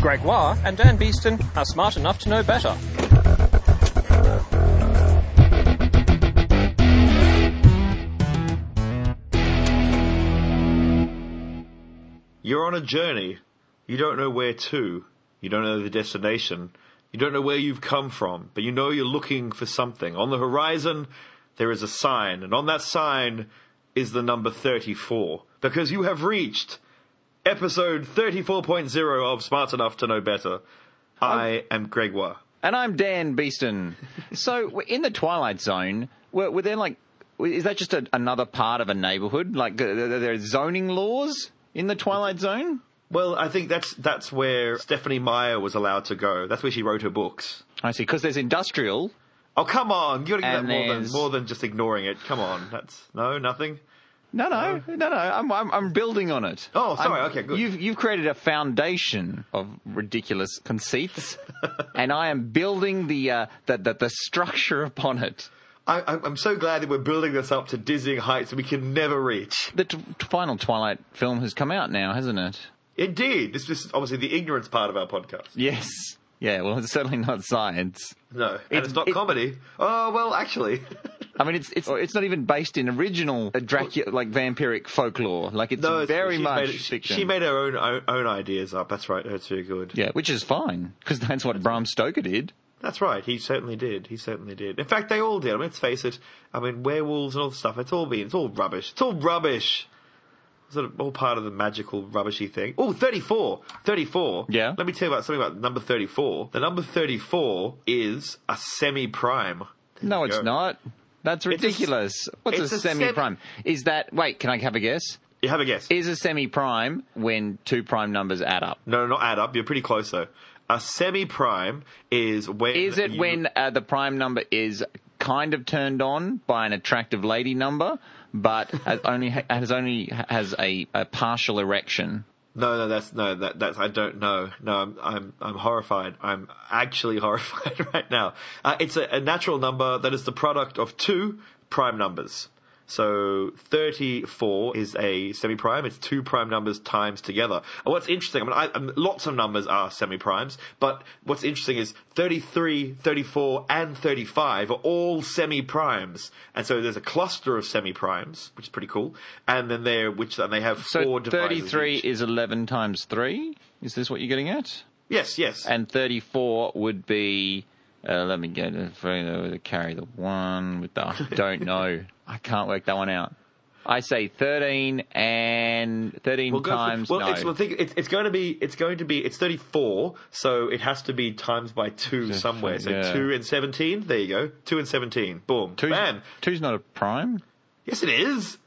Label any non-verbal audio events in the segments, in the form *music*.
Gregoire and Dan Beeston are smart enough to know better. You're on a journey. You don't know where to. You don't know the destination. You don't know where you've come from, but you know you're looking for something. On the horizon, there is a sign, and on that sign is the number 34. Because you have reached episode 34.0 of Smart Enough to Know Better. I am Gregoire. And I'm Dan Beeston. *laughs* so, we're in the Twilight Zone, were, were there like, is that just a, another part of a neighborhood? Like, uh, there are zoning laws in the Twilight Zone? Well, I think that's that's where Stephenie Meyer was allowed to go. That's where she wrote her books. I see, because there's industrial. Oh, come on! You got to give that And more than there's- more than just ignoring it. Come on, that's no nothing. No, no, no, no. I'm, I'm, I'm building on it. Oh, sorry, I'm- okay, good. You've, you've created a foundation of ridiculous conceits, *laughs* and I am building the, uh, the, the, the structure upon it. I, I'm I'm so glad that we're building this up to dizzying heights that we can never reach. The t- final Twilight film has come out now, hasn't it? Indeed, this is obviously the ignorance part of our podcast. Yes. Yeah, well, it's certainly not science. No, and It's- it's, not it- comedy. Oh well, actually, *laughs* I mean, it's it's it's not even based in original Dracula like vampiric folklore. Like it's no, it's- very she much Made, she, fiction. she made her own, own own ideas up. That's right. That's very good. yeah, which is fine because that's what Bram Stoker did. That's right. He certainly did. He certainly did. In fact, they all did. I mean, let's face it. I mean, werewolves and all the stuff. It's all been. It's all rubbish. It's all rubbish. Sort of all part of the magical rubbishy thing. Oh, 34. 34. Yeah. Let me tell you about something about number 34. The number 34 is a semi-prime. No, it's go. not. That's It's a ridiculous. What's a, it's a semi- semi-prime? Is that wait? Can I have a guess? You have a guess. Is a semi-prime when two prime numbers add up? no, not add up. You're pretty close though. A semi-prime is when. Is it you- when uh, the prime number is kind of turned on by an attractive lady number, but has *laughs* only has only has a, a partial erection? No, no, that's no, that that's I don't know. No, I'm I'm I'm horrified. I'm actually *laughs* horrified right now. Uh, it's a, a natural number that is the product of two prime numbers. So 34 is a semi-prime. It's two prime numbers times together. And what's interesting, I mean, I, I lots of numbers are semi-primes, but what's interesting is 33, 34, and 35 are all semi-primes. And so there's a cluster of semi-primes, which is pretty cool. And then they're, which, and they have So four divisors thirty-three each. is eleven times three. Is this what you're getting at? Yes, yes. And 34 would be. Uh, let me get it. uh, Carry the one with the. I don't know. *laughs* I can't work that one out. I say 13 and 13 We'll go for- times. well, no. it's, well, think, it's, it's going to be it's going to be it's thirty four, so it has to be times by two somewhere. So yeah. two and seventeen. There you go. Two and seventeen. Boom. two's, Bam. two's not a prime. Yes, it is.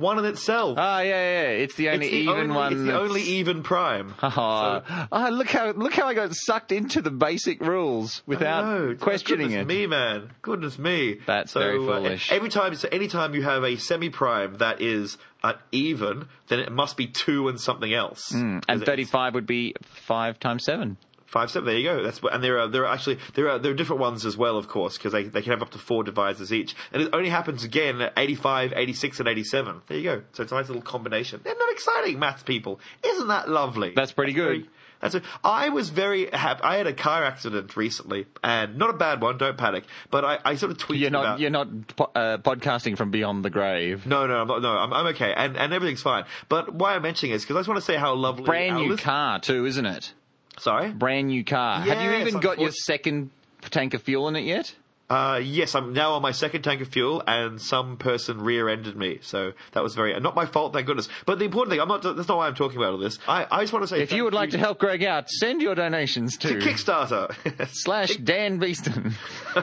One in itself. Ah, yeah, yeah. It's the only it's the even only, one. It's the that's- only even prime. *laughs* Oh, oh, look how look how I got sucked into the basic rules without know. questioning Goodness it. Me, man. Goodness me. That's so, very uh, foolish. every time, so anytime you have a semi-prime that is at even, then it must be two and something else. And 35 would be 5 times 7. Five seven. There you go. That's what, and there are there are actually there are there are different ones as well, of course, because they, they can have up to four divisors each, and it only happens again at 85, 86, and eighty seven. There you go. So it's a nice little combination. They're not exciting, maths people? Isn't that lovely? That's pretty good. very- that's a, I was very happy. I had a car accident recently, and not a bad one. Don't panic. But I, I sort of tweeted You're not about. you're not uh, podcasting from beyond the grave. no, no, I'm not, no, I'm, I'm okay, and and everything's fine. But why I'm mentioning is because I just want to say how lovely. Brand new list- car too, isn't it? Sorry. Brand new car. Have you even got your second tank of fuel in it yet? Uh, yes, I'm now on my second tank of fuel, and some person rear-ended me. So that was very not my fault, thank goodness. But the important thing, I'm not. That's not why I'm talking about all this. I, I just want to say, If you would like to help Greg out, send your donations to, to Kickstarter *laughs* slash Dan Beeston. *laughs*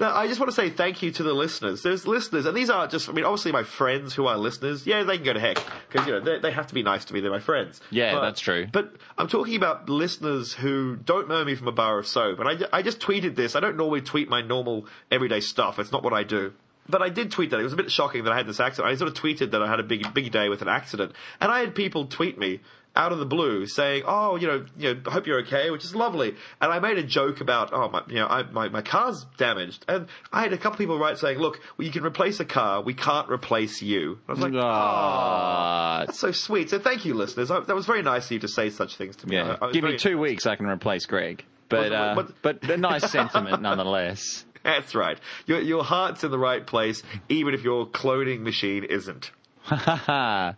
no, I just want to say thank you to the listeners. There's listeners, and these aren't just. I mean, obviously my friends who are listeners. Yeah, they can go to heck because you know they, they have to be nice to me. They're my friends. Yeah, But- that's true. But I'm talking about listeners who don't know me from a bar of soap, and I, I just tweeted this. I don't normally tweet my normal everyday stuff. It's not what I do. but I did tweet that. It was a bit shocking that I had this accident. I sort of tweeted that I had a big, big day with an accident, and I had people tweet me out of the blue saying, "Oh, you know, you know, I hope you're okay," which is lovely. And I made a joke about, "Oh, my, you know, I, my my car's damaged," and I had a couple people write saying, "Look, well, you can replace a car. We can't replace you." I was like, Ah, "That's so sweet." So thank you, listeners. I, that was very nice of you to say such things to me. Yeah. I Give me two weeks, I can replace Greg. But uh, what- but a nice sentiment nonetheless. *laughs* That's right. Your your heart's in the right place, even if your cloning machine isn't. Ha *laughs* ha.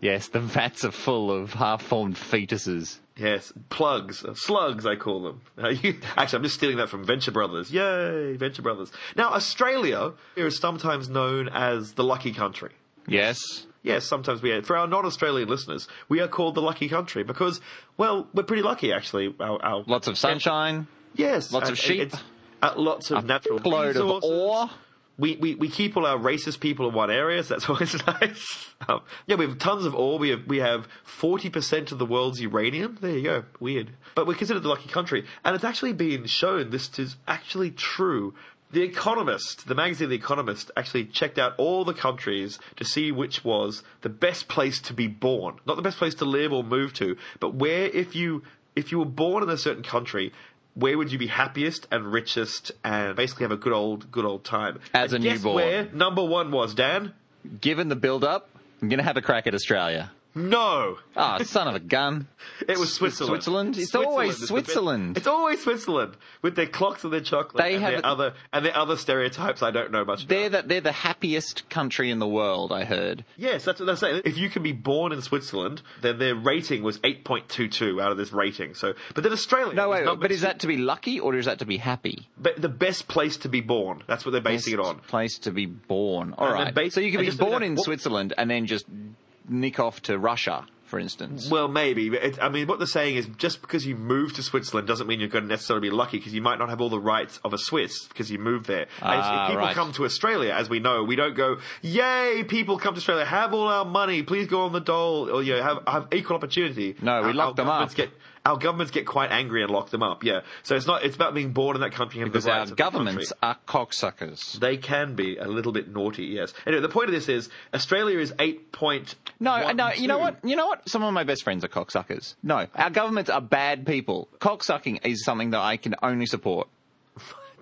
yes, the vats are full of half-formed fetuses. Yes, plugs, uh, slugs, I call them. *laughs* Actually, I'm just stealing that from Venture Brothers. Yay, Venture Brothers. Now, Australia is sometimes known as the lucky country. Yes. Yes, sometimes we are. For our non-Australian listeners, we are called the lucky country because, well, we're pretty lucky actually. Our, our Lots of sunshine. yes, lots of sheep. Uh, lots of natural Load of resources. ore. We, we we keep all our racist people in one area, so that's *laughs* always nice. Um, yeah, we have tons of ore. We have we have forty percent of the world's uranium. There you go. Weird, but we're considered the lucky country, and it's actually been shown this is actually true. The Economist, the magazine The Economist, actually checked out all the countries to see which was the best place to be born. Not the best place to live or move to, but where if you if you were born in a certain country, where would you be happiest and richest and basically have a good old good old time? As And a guess newborn. where number one was, Dan? Given the build-up, I'm going to have a crack at Australia. No. Ah, son of a gun. *laughs* It was Switzerland. Switzerland? It's always the best- Switzerland. It's always Switzerland with their clocks and their chocolate They and have their a- other and their other stereotypes I don't know much about. They're the, they're the happiest country in the world, I heard. Yes, that's what they're saying. If you can be born in Switzerland, then their rating was 8.22 out of this rating. So, but then Australia. No, wait, but is two- that to be lucky or is that to be happy? but the best place to be born? That's what they're basing it on. Place to be born. All right. bas- so you can be born in what- Switzerland and then just nick off to Russia, for instance. Well, maybe. But it, I mean, what they're saying is just because you move to Switzerland doesn't mean you're going to necessarily be lucky because you might not have all the rights of a Swiss because you moved there. Ah, if people right. come to Australia, as we know, we don't go, "Yay, people come to Australia, have all our money, please go on the dole, or you know, have have equal opportunity." No, we Our- lock our them up. Get, our governments get quite angry and lock them up. Yeah, so it's not. It's about being born in that country and because the our governments are cocksuckers. They can be a little bit naughty, yes. Anyway, the point of this is Australia is eight point. No, no, you know what? You know what? Some of my best friends are cocksuckers. No, our governments are bad people. Cocksucking is something that I can only support.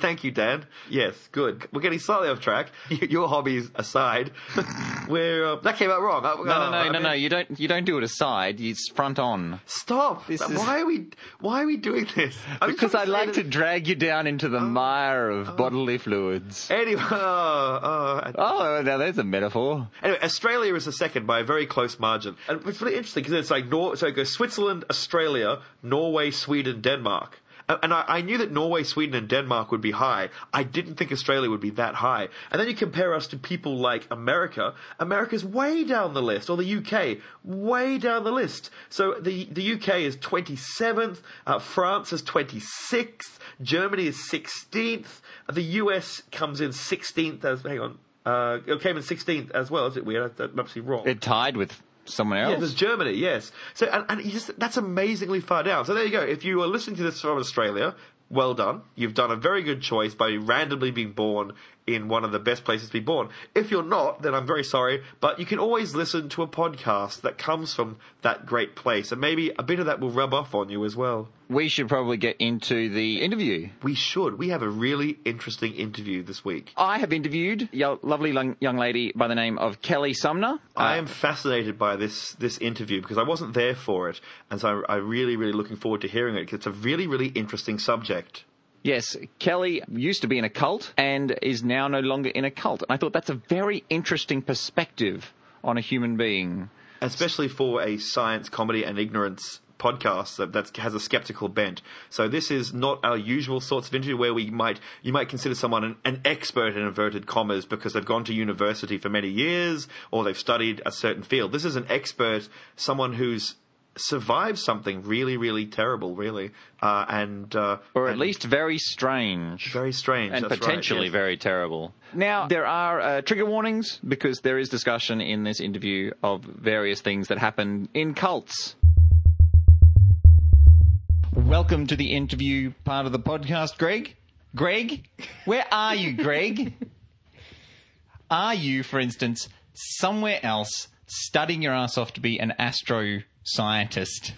Thank you, Dan. Yes, good. We're getting slightly off track. *laughs* Your hobbies aside, *laughs* we're uh, that came out wrong. No, no, no, no, no. You don't. You don't do it aside. It's front on. Stop! This is- why are we? Why are we doing this? I'm Because I like that- to drag you down into the mire of bodily fluids. Anyway, *laughs* oh, oh, Oh, now there's a metaphor. Anyway, Australia is the second by a very close margin, and it's really interesting because it's like Nor- so it goes Switzerland, Australia, Norway, Sweden, Denmark. And- I, I knew that Norway, Sweden, and Denmark would be high. I didn't think Australia would be that high. And then you compare us to people like America. America's way down the list, or the UK, way down the list. So the the UK is 27th, uh, France is 26th, Germany is 16th, the US comes in 16th as hang on. Uh, it came in 16th as well. Is it weird? That must wrong. It tied with someone Yeah, else. there's Germany, yes. So, and, and just, that's amazingly far down. So there you go. If you are listening to this from Australia, well done. You've done a very good choice by randomly being born in one of the best places to be born. If you're not, then I'm very sorry, but you can always listen to a podcast that comes from that great place, and maybe a bit of that will rub off on you as well. We should probably get into the interview. We should. We have a really interesting interview this week. I have interviewed a lovely young lady by the name of Kelly Sumner. I Uh, am fascinated by this this interview because I wasn't there for it, and so I, I'm really, really looking forward to hearing it because it's a really, really interesting subject. Yes, Kelly used to be in a cult and is now no longer in a cult. And I thought that's a very interesting perspective on a human being. especially for a science comedy and ignorance podcast that that's, has a skeptical bent. So this is not our usual sorts of interview where we might you might consider someone an, an expert in inverted commas because they've gone to university for many years or they've studied a certain field. This is an expert, someone who's survived something really, really terrible, really, uh, and uh, Or at and least very strange. very strange and that's right, potentially yes. very terrible. Now, there are uh, trigger warnings because there is discussion in this interview of various things that happen in cults. Welcome to the interview part of the podcast, Greg. Greg, where are you, Greg? Are you, for instance, somewhere else studying your ass off to be an astro scientist?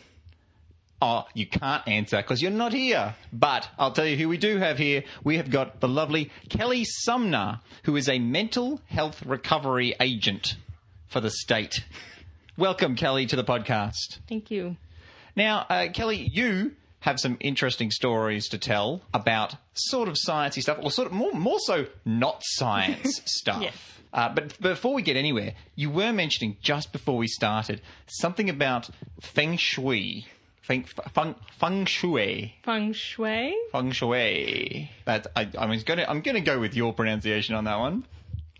Oh, you can't answer because you're not here. But I'll tell you who we do have here. We have got the lovely Kelly Sumner, who is a mental health recovery agent for the state. Welcome, Kelly, to the podcast. Thank you. Now, uh, Kelly, you have some interesting stories to tell about sort of sciencey stuff, or sort of more, more so not science *laughs* stuff. Yes. Uh, but before we get anywhere, you were mentioning just before we started something about feng shui. Feng, feng, feng shui. Feng Shui. Feng shui. That I, I'm going to I'm going to go with your pronunciation on that one.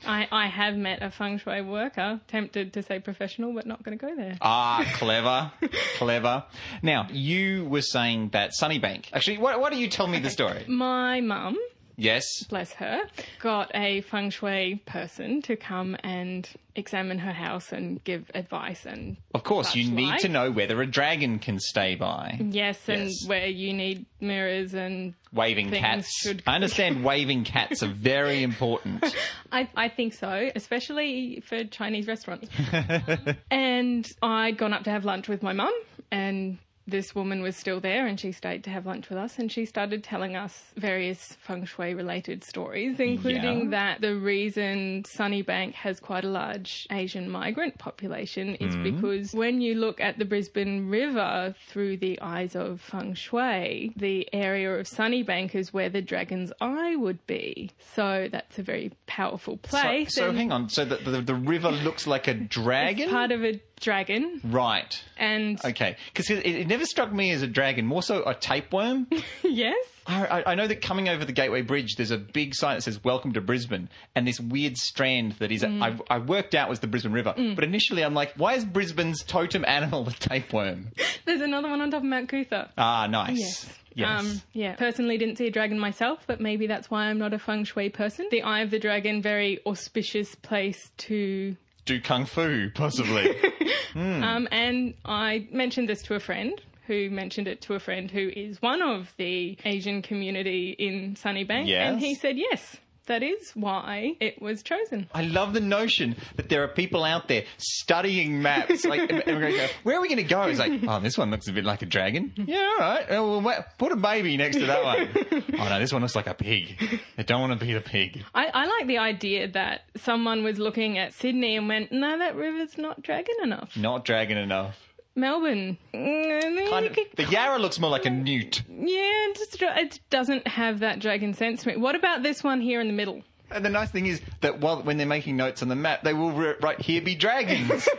I, I have met a feng shui worker, tempted to say professional, but not going to go there. Ah, clever, *laughs* clever. Now you were saying that Sunnybank. Actually, why, why don't you tell me the story? My mum, Yes. bless her, got a feng shui person to come and examine her house and give advice and Of course, you need like. to know whether a dragon can stay by. Yes, and Yes. where you need mirrors and Waving cats. should- I understand *laughs* waving cats are very important. *laughs* I, I think so, especially for Chinese restaurants. *laughs* and I'd gone up to have lunch with my mum, and this woman was still there, and she stayed to have lunch with us, and she started telling us various feng shui related stories, including Yeah. that the reason Sunnybank has quite a large Asian migrant population is Mm. because when you look at the Brisbane River through the eyes of feng shui, the area of Sunnybank is where the dragon's eye would be. So that's a very powerful place. so and hang on. So the, the, the river looks like a *laughs* dragon? Part of a dragon, right. and Okay. Because it, it never struck me as a dragon, more so a tapeworm. *laughs* yes, I, I- I know that coming over the Gateway Bridge, there's a big sign that says "Welcome to Brisbane," and this weird strand that is Mm. I, I worked out was the Brisbane River. But initially, I'm like, why is Brisbane's totem animal the tapeworm? *laughs* there's another one on top of Mount Coot-tha. Ah, nice. Yes. Yes. Um, yeah. Personally, didn't see a dragon myself, but maybe that's why I'm not a feng shui person. The Eye of the Dragon, very auspicious place to. Do kung fu, possibly. *laughs* Hmm. Um, and I mentioned this to a friend who mentioned it to a friend who is one of the Asian community in Sunnybank, Yes. and he said yes. That is why it was chosen. I love the notion that there are people out there studying maps. Like, and we're gonna go, where are we going to go? It's like, oh, this one looks a bit like a dragon. *laughs* Yeah, all right. Oh, well, put a baby next to that one. *laughs* Oh no, this one looks like a pig. I don't want to be the pig. I, I like the idea that someone was looking at Sydney and went, no, that river's not dragon enough. Not dragon enough. Melbourne. Kind of, the Yarra looks more like a newt. Yeah, it, just, it doesn't have that dragon sense to me. What about this one here in the middle? And the nice thing is that while when they're making notes on the map, they will ri- write "Here be dragons." *laughs*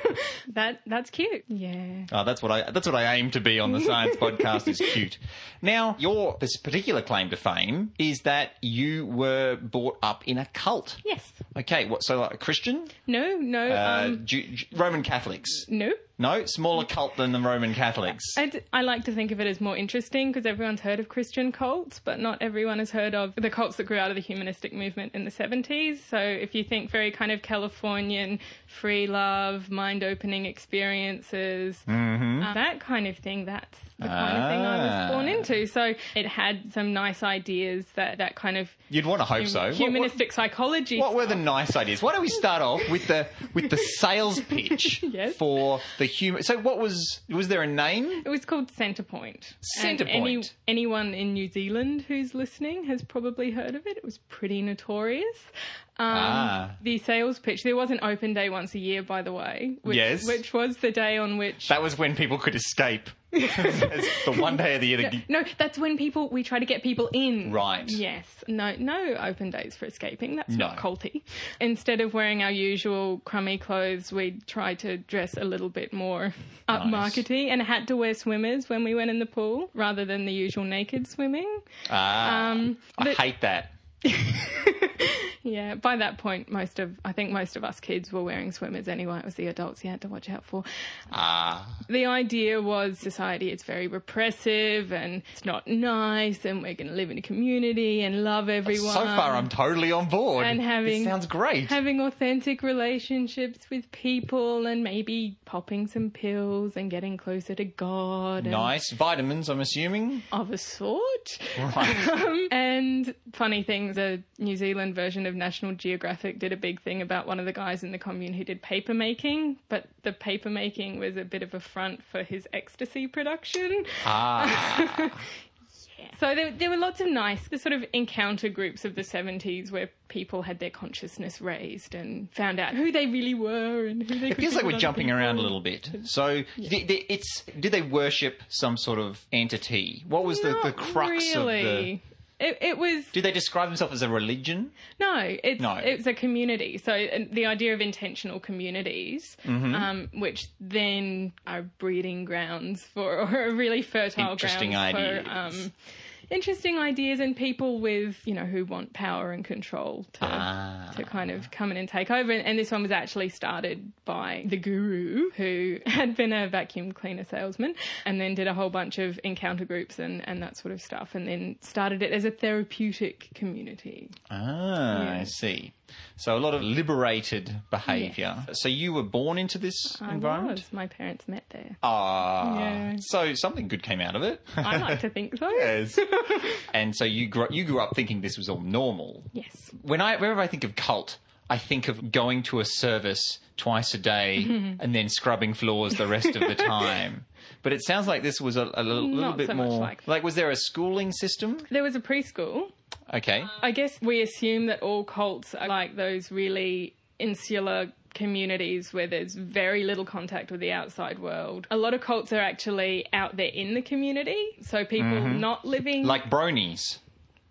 That that's cute. Yeah. oh, that's what I that's what I aim to be on the science podcast. Is cute. Now, your this particular claim to fame is that you were brought up in a cult. Yes. Okay, what? So like a Christian, No. No. uh, um. Ju- Ju- Roman Catholics? No. No, smaller cult than the Roman Catholics. I, d- I like to think of it as more interesting because everyone's heard of Christian cults, but not everyone has heard of the cults that grew out of the humanistic movement in the 70s. So if you think very kind of Californian, free love, mind opening experiences, uh, that kind of thing, that's the kind of thing I Ah. was born into. So it had some nice ideas that, that kind of You'd want to hope so. What- what- humanistic psychology. What were the nice ideas? Why don't we start off with the with the sales *laughs* pitch Yes. for the human? So, what was was there a name? It was called Centrepoint. Centrepoint. Any, anyone in New Zealand who's listening has probably heard of it. It was pretty notorious. Um, Ah. The sales pitch. There was an open day once a year, by the way. Which, Yes. Which was the day on which. That was when people could escape. *laughs* it's the one day of the year. that- no, that's when people we try to get people in. Right. Yes. No. No open days for escaping. That's No. not culty. Instead of wearing our usual crummy clothes, we try to dress a little bit more upmarkety and had to wear swimmers when we went in the pool rather than the usual naked swimming. Ah, Um, I hate that. *laughs* Yeah, by that point, most of I think most of us kids were wearing swimmers anyway. It was the adults you had to watch out for. Ah, The idea was society is very repressive and it's not nice, and we're going to live in a community and love everyone. so far I'm totally on board. and having this sounds great. having authentic relationships with people, and maybe popping some pills and getting closer to God. and- nice vitamins, I'm assuming. of a sort. Right. *laughs* Um, and funny things things. The New Zealand version of National Geographic did a big thing about one of the guys in the commune who did paper making, but the paper making was a bit of a front for his ecstasy production. Ah. *laughs* So there, there were lots of nice, the sort of encounter groups of the 70s where people had their consciousness raised and found out who they really were and who they It feels like we're jumping around a little bit. So, the, it's did they worship some sort of entity? What was the, the crux of the? It, it was Do they describe themselves as a religion? no, it's No. it's a community. So the idea of intentional communities, Mm-hmm. um, which then are breeding grounds for *laughs* or a really fertile Interesting grounds ideas. for um, interesting ideas and people with you know who want power and control to Ah. to kind of come in and take over. And this one was actually started by the guru who *laughs* had been a vacuum cleaner salesman and then did a whole bunch of encounter groups and, and that sort of stuff and then started it as a therapeutic community. Ah, I see. So a lot of liberated behaviour. So you were born into this I environment. was. My parents met there. Ah, Yeah. so something good came out of it. I like to think so. *laughs* yes. *laughs* *laughs* and so you grew you grew up thinking this was all normal. Yes. When I whenever I think of cult, I think of going to a service twice a day *laughs* and then scrubbing floors the rest of the time. *laughs* But it sounds like this was a, a little, little bit so more like that. was there a schooling system? There was a preschool. Okay. I guess we assume that all cults are like those really insular communities where there's very little contact with the outside world. A lot of cults are actually out there in the community, so people mm-hmm. not living Like bronies.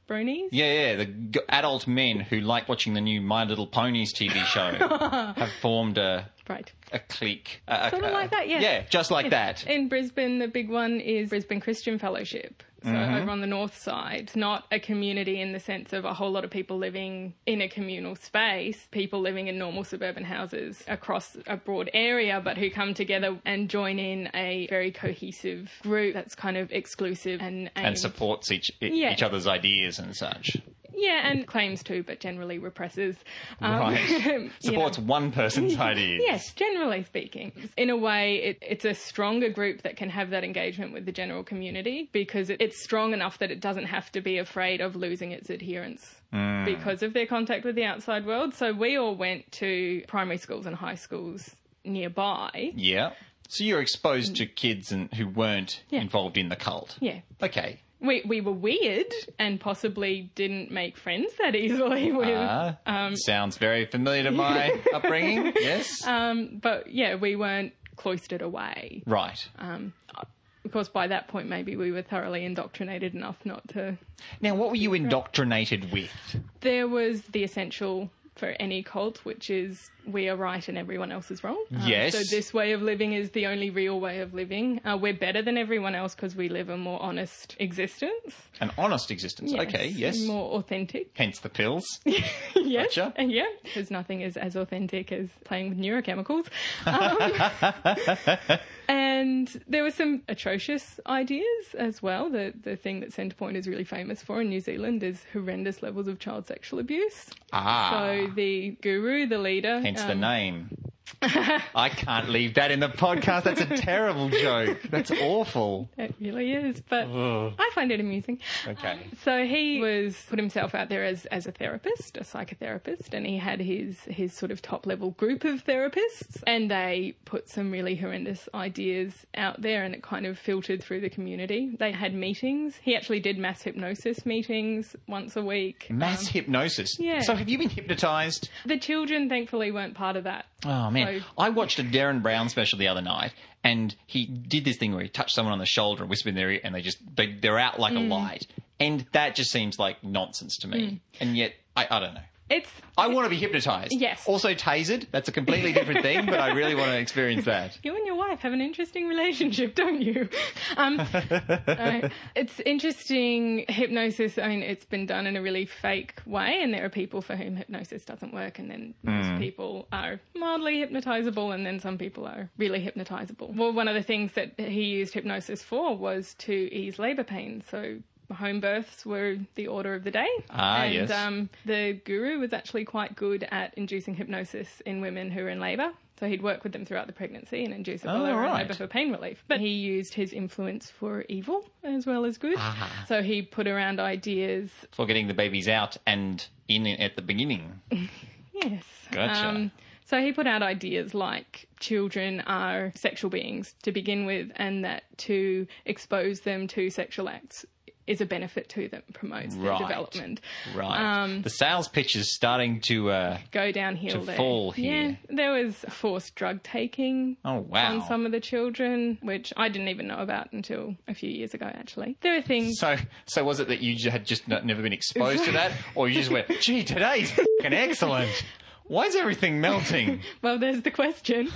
bronies. Yeah, yeah, the g- adult men who like watching the new My Little Ponies TV show *laughs* have formed a Right. a clique. A, a- Sort of like that, yes. Yeah, just like that. In Brisbane, the big one is Brisbane Christian Fellowship. So Mm-hmm. over on the north side, It's not a community in the sense of a whole lot of people living in a communal space, people living in normal suburban houses across a broad area, but who come together and join in a very cohesive group that's kind of exclusive and and aimed- supports each Yeah. each other's ideas and such. Yeah, and claims to, but generally represses. Um, Right. *laughs* you Supports know. one person's *laughs* ideas. Yes, generally speaking. In a way, it, it's a stronger group that can have that engagement with the general community because it, it's strong enough that it doesn't have to be afraid of losing its adherents because of their contact with the outside world. So we all went to primary schools and high schools nearby. Yeah. So you're exposed to kids and who weren't Yeah. involved in the cult. Yeah. Okay. We, we were weird and possibly didn't make friends that easily *laughs* with. Ah, um, sounds very familiar to my *laughs* upbringing. Yes. um, but yeah, we weren't cloistered away. right. Um, of course, by that point, maybe we were thoroughly indoctrinated enough not to. Now, what were you indoctrinated with? There was the essential for any cult, which is we are right and everyone else is wrong. Um, Yes. So this way of living is the only real way of living. Uh, we're better than everyone else because we live a more honest existence. An honest existence. Okay. Yes. More authentic. Hence the pills. *laughs* yes. Gotcha. And yeah, because nothing is as authentic as playing with neurochemicals. Um, *laughs* and there were some atrocious ideas as well. The the thing that Centrepoint is really famous for in New Zealand is horrendous levels of child sexual abuse. Ah. So the guru, the leader, Hence the um, name. *laughs* I can't leave that in the podcast. That's a *laughs* terrible joke. That's awful. It really is, but I find it amusing. Okay. Um, so he was put himself out there as, as a therapist, a psychotherapist, and he had his his sort of top level group of therapists, and they put some really horrendous ideas out there, and it kind of filtered through the community. They had meetings. He actually did mass hypnosis meetings once a week. Mass um, hypnosis. yeah. So have you been hypnotized? The children, thankfully, weren't part of that. Oh Oh, man, So- I watched a Derren Brown special the other night, and he did this thing where he touched someone on the shoulder and whispered in their ear, and they just they, they're out like a mm. light, and that just seems like nonsense to me. Mm. And yet, I, I don't know. It's I want to be hypnotized. Yes. Also tasered. That's a completely different thing, but I really want to experience that. *laughs* you and your wife have an interesting relationship, don't you? Um, *laughs* uh, it's interesting. Hypnosis, I mean, it's been done in a really fake way, and there are people for whom hypnosis doesn't work, and then most people are mildly hypnotizable, and then some people are really hypnotizable. Well, one of the things that he used hypnosis for was to ease labor pains. So home births were the order of the day. Ah, and, yes. Um, the guru was actually quite good at inducing hypnosis in women who were in labour. So he'd work with them throughout the pregnancy and induce it while Oh, they were in right. labour for pain relief. But he used his influence for evil as well as good. Ah. So he put around ideas. For getting the babies out and in at the beginning. *laughs* Yes. Gotcha. so he put out ideas like children are sexual beings to begin with, and that to expose them to sexual acts is a benefit to them, promotes their Right. development. Right. Um, the sales pitch is starting to. Uh, Go downhill To there. fall here. Yeah, there was forced drug taking oh wow. on some of the children, which I didn't even know about until a few years ago. Actually, there are things. So, so was it that you had just not, never been exposed to that, *laughs* or you just went, "Gee, today's fucking excellent." Why is everything melting? *laughs* Well, there's the question.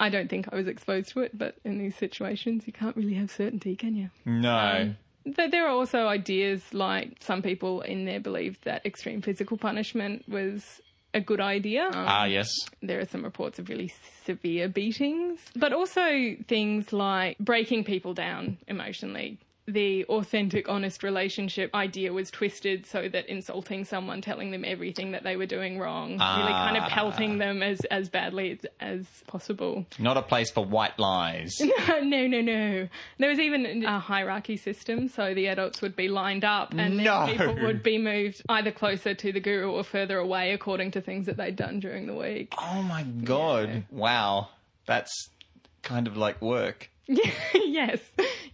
I don't think I was exposed to it, but in these situations, you can't really have certainty, can you? No. But there are also ideas like some people in there believed that extreme physical punishment was a good idea. Um, ah, yes. there are some reports of really severe beatings, but also things like breaking people down emotionally. The authentic, honest relationship idea was twisted so that insulting someone, telling them everything that they were doing wrong, really kind of Ah. pelting them as, as badly as, as possible. Not a place for white lies. *laughs* no, no, no. There was even a hierarchy system, so the adults would be lined up and No. then people would be moved either closer to the guru or further away according to things that they'd done during the week. Oh my god! Wow, that's kind of like work. *laughs* yes.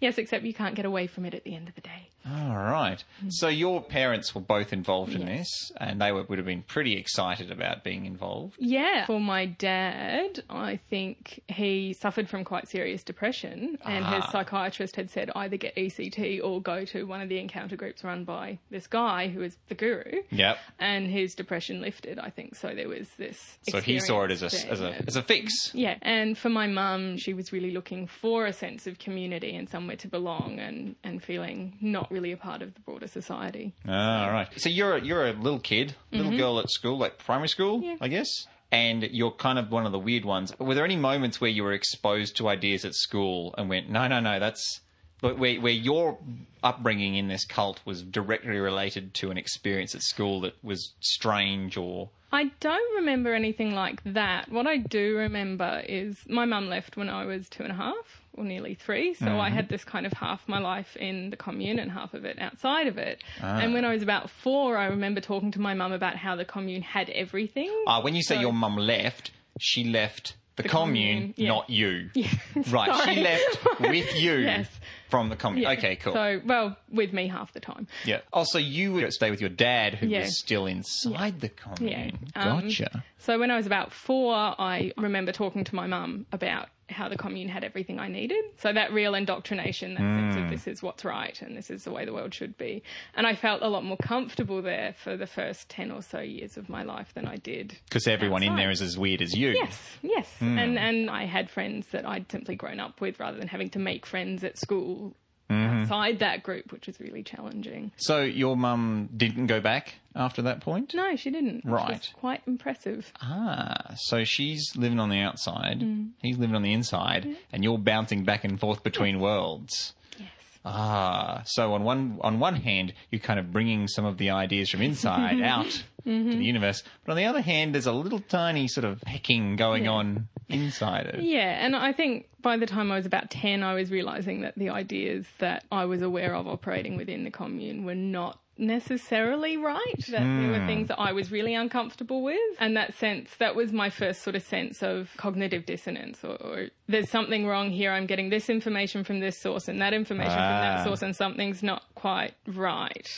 Yes, except you can't get away from it at the end of the day. All right. So your parents were both involved in Yes. this, and they were, would have been pretty excited about being involved. Yeah. For my dad, I think he suffered from quite serious depression, and his Ah. psychiatrist had said either get ECT or go to one of the encounter groups run by this guy who is the guru. Yep. And his depression lifted, I think. So there was this. So he saw it as a as a as a fix. Yeah, and for my mum, she was really looking for a sense of community and somewhere to belong and, and feeling not really a part of the broader society. All right. So you're a, you're a little kid, little girl at school, like primary school, Mm-hmm. Yeah. I guess. And you're kind of one of the weird ones. Were there any moments where you were exposed to ideas at school and went, no, no, no, that's but where where your upbringing in this cult was directly related to an experience at school that was strange or I don't remember anything like that. What I do remember is my mum left when I was two and a half, or nearly three. So I had this kind of half my life in the commune and half of it outside of it. And when I was about four, I remember talking to my mum about how the commune had everything. Ah, when you say So- your mum left, she left the, The commune, commune, yeah. not you. *laughs* Right, Sorry. she left *laughs* with you Yes. from the commune. Yeah. Okay, cool. So, well, with me half the time. yeah. Also, you would stay with your dad, who Yeah. was still inside the commune. Um, Gotcha. So when I was about four, I remember talking to my mum about how the commune had everything I needed. So that real indoctrination, that sense Hmm. of this is what's right and this is the way the world should be. And I felt a lot more comfortable there for the first 10 or so years of my life than I did. Because everyone in there is as weird as you. Yes, yes. Hmm. And and I had friends that I'd simply grown up with rather than having to make friends at school Mm-hmm. outside that group, which was really challenging. So your mum didn't go back after that point? No, she didn't. which was Right. quite impressive. Ah, so she's living on the outside, Mm. he's living on the inside, and you're bouncing back and forth between worlds. Yes. Ah, so on one on one hand, you're kind of bringing some of the ideas from inside *laughs* out Mm-hmm. to the universe, but on the other hand, there's a little tiny sort of hacking going Yeah. on inside it. Yeah, and I think by the time I was about 10, I was realizing that the ideas that I was aware of operating within the commune were not necessarily right, that there were things that I was really uncomfortable with. And that sense, that was my first sort of sense of cognitive dissonance or, or there's something wrong here. I'm getting this information from this source and that information from Ah. that source and something's not quite right.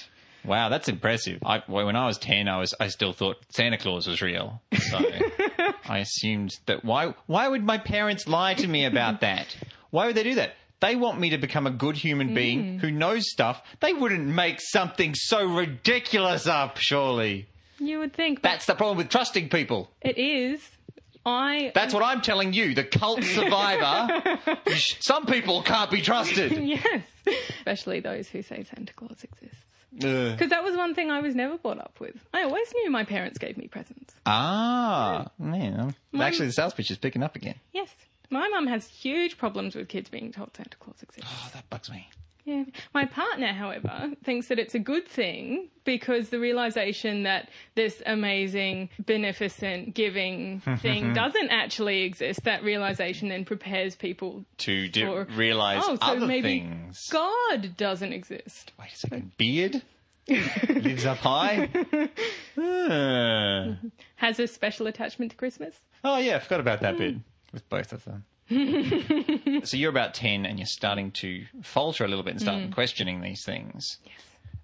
Wow, that's impressive. I, when I was ten, I was I still thought Santa Claus was real. So *laughs* I assumed that why why would my parents lie to me about that? Why would they do that? They want me to become a good human hmm. being who knows stuff. They wouldn't make something so ridiculous up, surely. You would think, but That's the problem with trusting people. it is. I That's what I'm telling you, the cult survivor. *laughs* Some people can't be trusted. *laughs* yes, especially those who say Santa Claus exists. Because that was one thing I was never brought up with. I always knew my parents gave me presents. Ah, man. Actually, the sales pitch is picking up again. Yes. My mum has huge problems with kids being told Santa Claus exists. Oh, that bugs me. Yeah. My partner, however, *laughs* thinks that it's a good thing because the realization that this amazing, beneficent, giving *laughs* thing doesn't actually exist, that realization then prepares people To do, for realize oh, so other maybe things. God doesn't exist. Wait a second. Beard *laughs* lives up high. Ah. Has a special attachment to Christmas. Oh yeah, I forgot about that bit with both of them. *laughs* so you're about ten, and you're starting to falter a little bit and start questioning these things. Yes.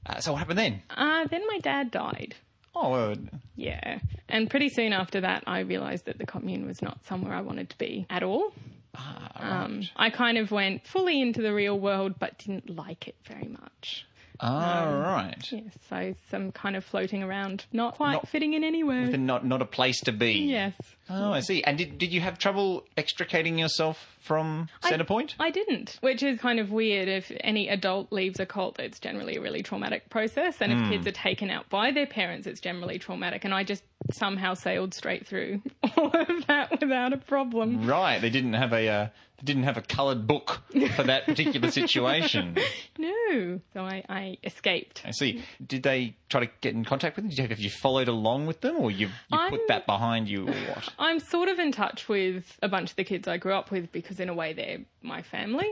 Uh, so what happened then? Uh, then my dad died. Oh, well, Yeah. And pretty soon after that, I realised that the commune was not somewhere I wanted to be at all. Ah, Um, I kind of went fully into the real world, but didn't like it very much. All um, right. Yes, so some kind of floating around, not quite Not- fitting in anywhere. Not not a place to be. Yes. Oh, I see. And did did you have trouble extricating yourself from Centrepoint? I didn't, which is kind of weird. If any adult leaves a cult, it's generally a really traumatic process. And if hmm. kids are taken out by their parents, it's generally traumatic. And I just somehow sailed straight through *laughs* all of that without a problem. Right. They didn't have a uh, they didn't have a coloured book for that particular situation. *laughs* No. So I, I escaped. I see. Did they try to get in contact with them? You, have you followed along with them, or you you I'm- put that behind you, or what? I'm sort of in touch with a bunch of the kids I grew up with because, in a way, they're my family.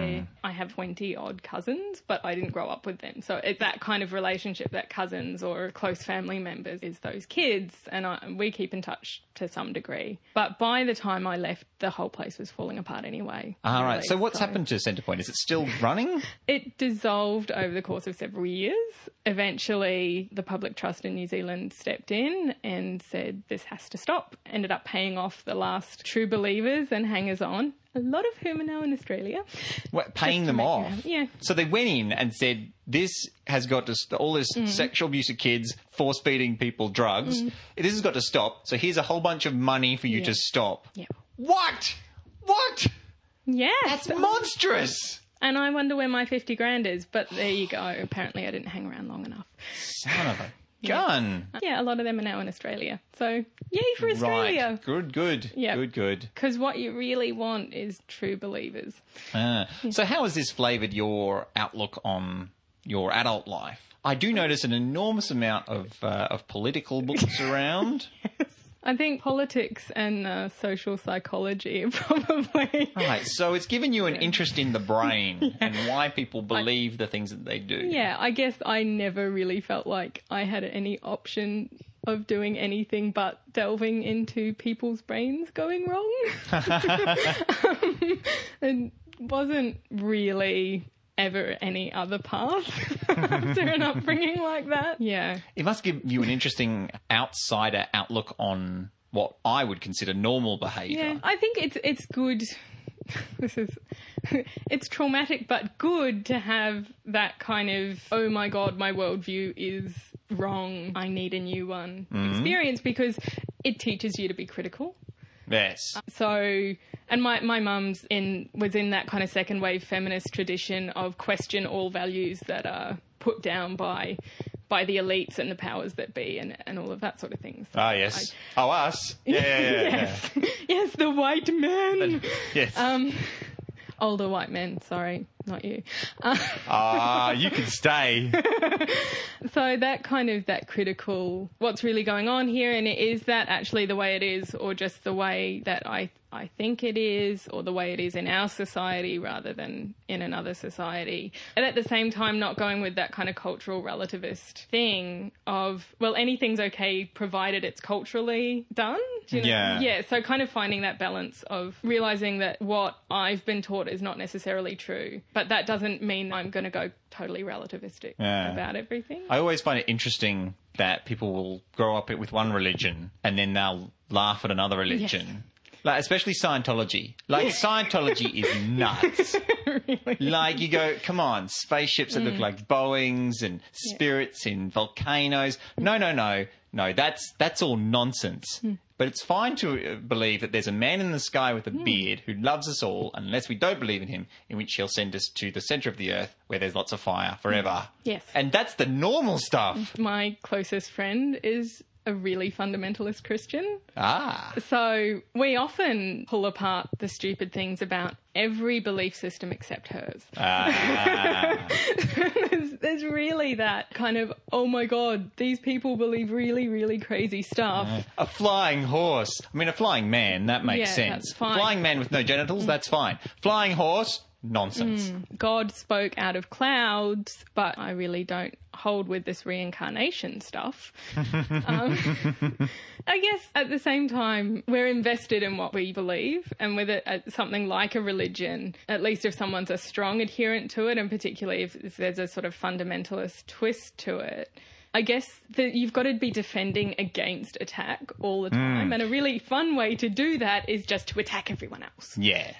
They're- I have 20 odd cousins, but I didn't grow up with them. So it's that kind of relationship that cousins or close family members is those kids, and I, we keep in touch to some degree. But by the time I left, the whole place was falling apart anyway. All right. really. So what's happened to Centrepoint? Is it still *laughs* running? It dissolved over the course of several years. Eventually, the public trust in New Zealand stepped in and said this has to stop. Ended up paying off the last true believers and hangers on, a lot of whom are now in Australia. What, paying them off? it- yeah. So they went in and said, "This has got to st- all this Mm. sexual abuse of kids, force feeding people drugs. This has got to stop. So here's a whole bunch of money for you to stop." Yeah. What? What? Yeah. That's monstrous. and I wonder where my 50 grand is, but there you go. Apparently, I didn't hang around long enough. Son of a gun. Yeah, a lot of them are now in Australia. So, yay for Australia. Right. Good. Good. Yeah. Good. Good. Because what you really want is true believers. Ah. So how has this flavoured your outlook on your adult life? I do notice an enormous amount of uh, of political books around. *laughs* I think politics and uh, social psychology *laughs* probably. Right, so it's given you an interest in the brain *laughs* and why people believe the things that they do. Yeah, I guess I never really felt like I had any option of doing anything but delving into people's brains going wrong. *laughs* um, it wasn't really ever any other path *laughs* *laughs* after an upbringing like that. Yeah. It must give you an interesting outsider outlook on what I would consider normal behaviour. Yeah, I think it's it's good. *laughs* This is it's traumatic, but good to have that kind of oh my god, my worldview is wrong. I need a new one mm-hmm. experience because it teaches you to be critical. Yes. So, and my my mum's in was in that kind of second wave feminist tradition of question all values that are put down by by the elites and the powers that be and and all of that sort of thing. So Ah, yes. oh, us. *laughs* Yeah, yeah, yeah, yeah. yes, *laughs* yes, the white men. *laughs* Yes. Um, older white men. Sorry, not you. Uh, Ah, you can stay. *laughs* so that kind of that critical, what's really going on here, and is that actually the way it is, or just the way that I I think it is, or the way it is in our society rather than in another society, and at the same time not going with that kind of cultural relativist thing of well anything's okay provided it's culturally done. Do you know? Yeah. Yeah. So kind of finding that balance of realizing that what I've been taught is not necessarily true, but that doesn't mean I'm going to go totally relativistic Yeah. about everything. I always find it interesting that people will grow up with one religion and then they'll laugh at another religion. Like, especially Scientology. Like, Scientology is *laughs* nuts. Like, you go, come on, spaceships that Mm. look like Boeings and spirits in volcanoes. No, no, no. No, that's, that's all nonsense. Hmm. But it's fine to uh, believe that there's a man in the sky with a Hmm. beard who loves us all, unless we don't believe in him, in which he'll send us to the centre of the earth where there's lots of fire forever. Yes. And that's the normal stuff. My closest friend is a really fundamentalist Christian. Ah. So we often pull apart the stupid things about every belief system except hers. Ah. *laughs* there's, there's really that kind of, oh my god, these people believe really, really crazy stuff. a flying horse. I mean, a flying man, that makes Yeah, sense. Flying man with no genitals, that's fine. Flying horse, nonsense. God spoke out of clouds, but I really don't hold with this reincarnation stuff. *laughs* um, *laughs* I guess at the same time, we're invested in what we believe, and with it, uh, something like a religion, at least if someone's a strong adherent to it, and particularly if, if there's a sort of fundamentalist twist to it. I guess that you've got to be defending against attack all the time, mm. and a really fun way to do that is just to attack everyone else. Yeah.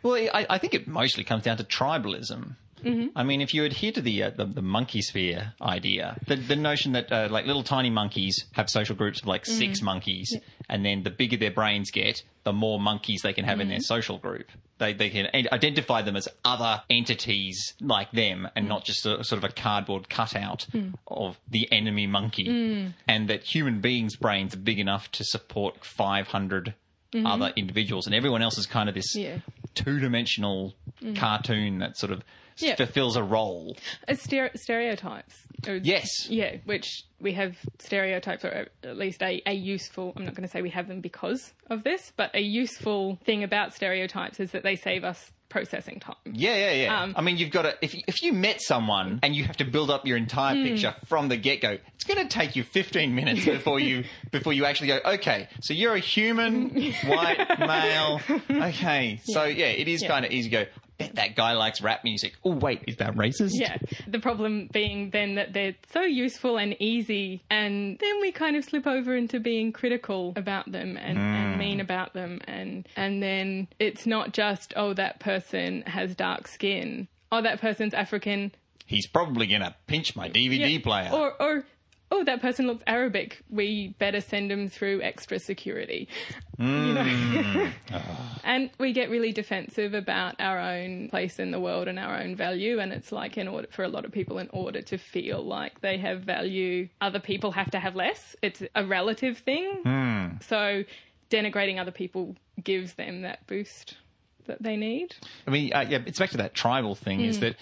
Well, I, I think it mostly comes down to tribalism. Mm-hmm. I mean, if you adhere to the uh, the, the monkey sphere idea, the, the notion that uh, like little tiny monkeys have social groups of like mm-hmm. six monkeys, and then the bigger their brains get, the more monkeys they can have in their mm-hmm. social group. They they can identify them as other entities like them, and mm. not just a, sort of a cardboard cutout mm. of the enemy monkey. Mm. And that human beings' brains are big enough to support five hundred mm-hmm. other individuals, and everyone else is kind of this Yeah. two-dimensional cartoon that sort of Yeah. fulfills a role. Stere- stereotypes. Yes. Yeah, which we have stereotypes, or at least a, a useful, I'm not going to say we have them because of this, but a useful thing about stereotypes is that they save us processing time. Yeah, yeah, yeah. Um, I mean, you've got to if if you met someone and you have to build up your entire picture from the get go, it's going to take you 15 minutes *laughs* before you before you actually go. Okay, so you're a human, *laughs* white male. Okay, so yeah, it is Yeah. kind of easy to go. Bet that guy likes rap music. Oh wait, is that racist? Yeah. The problem being then that they're so useful and easy, and then we kind of slip over into being critical about them and, and mm. mean about them, and and then it's not just oh that person has dark skin, oh that person's African, He's probably going to pinch my DVD Yeah. player. Or, or, oh, that person looks Arabic. We better send them through extra security. You know? *laughs* and we get really defensive about our own place in the world and our own value. And it's like, in order for a lot of people, in order to feel like they have value, other people have to have less. It's a relative thing. So denigrating other people gives them that boost that they need. I mean, uh, yeah, it's back to that tribal thing. Mm. Is that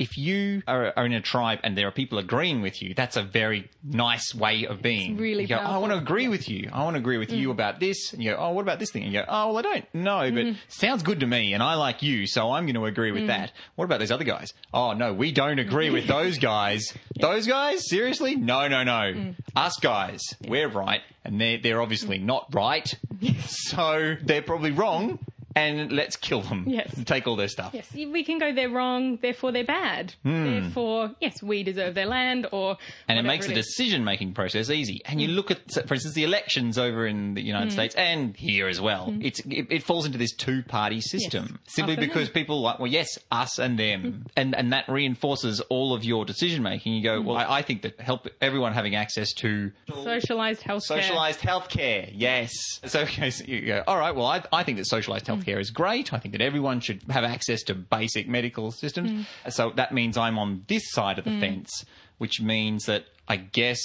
if you are, are in a tribe and there are people agreeing with you, that's a very nice way of being. really you go, oh, I want to agree with you. I want to agree with Mm. you about this. And you go, oh, what about this thing? And you go, oh, well, I don't know, but sounds good to me, and I like you, so I'm going to agree Mm. with that. What about those other guys? Oh no, we don't agree with those *laughs* guys. Those guys, seriously? No, no, no. Mm. Us guys, we're right, and they're they're obviously not right. *laughs* so they're probably wrong. And let's kill them. Yes. And take all their stuff. Yes, we can go they're wrong, therefore they're bad. Therefore, yes, we deserve their land or. Hmm. and it makes the decision making process easy. And you Mm. look at, for instance, the elections over in the United States and here as well. It's it, it falls into this two party system Mm. Yes. simply Us because people like, well, yes, us and them, Mm. and and that reinforces all of your decision making. You go, well, I, I think that help everyone having access to Socialised healthcare. Socialised healthcare, yes. So, okay, *laughs* so you go, all right, well, I, I think that socialised healthcare is great. I think that everyone should have access to basic medical systems. Mm. So that means I'm on this side of the mm. fence, which means that I guess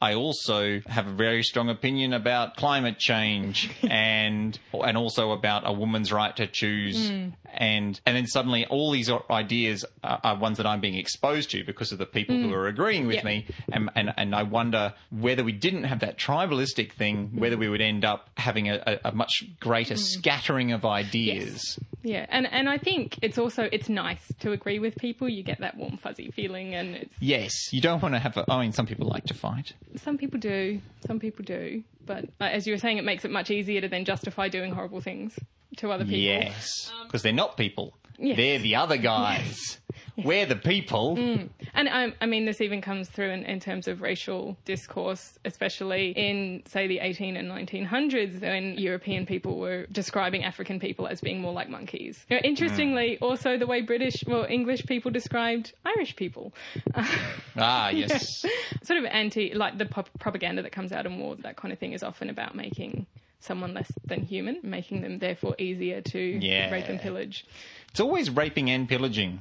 I also have a very strong opinion about climate change *laughs* and and also about a woman's right to choose. Hmm. And and then suddenly all these ideas are, are ones that I'm being exposed to because of the people who hmm. are agreeing with Yeah. me and, and and I wonder whether we didn't have that tribalistic thing, hmm. whether we would end up having a, a, much greater scattering of ideas. Yeah, and and I think it's also it's nice to agree with people. You get that warm fuzzy feeling, and it's Yes, you don't want to have. A, oh, I mean, some people like to fight. Some people do, some people do, but uh, as you were saying, it makes it much easier to then justify doing horrible things to other people. Yes, because they're not people. Yes. They're the other guys. *laughs* We're the people. And I, I mean, this even comes through in, in terms of racial discourse, especially in, say, the 18 and 1900s, when European people were describing African people as being more like monkeys. You know, interestingly, also the way British, well, English people described Irish people. Ah, *laughs* yes. sort of anti, like the pop- propaganda that comes out in war, that kind of thing is often about making someone less than human, making them therefore easier to Yeah. rape and pillage. It's always raping and pillaging.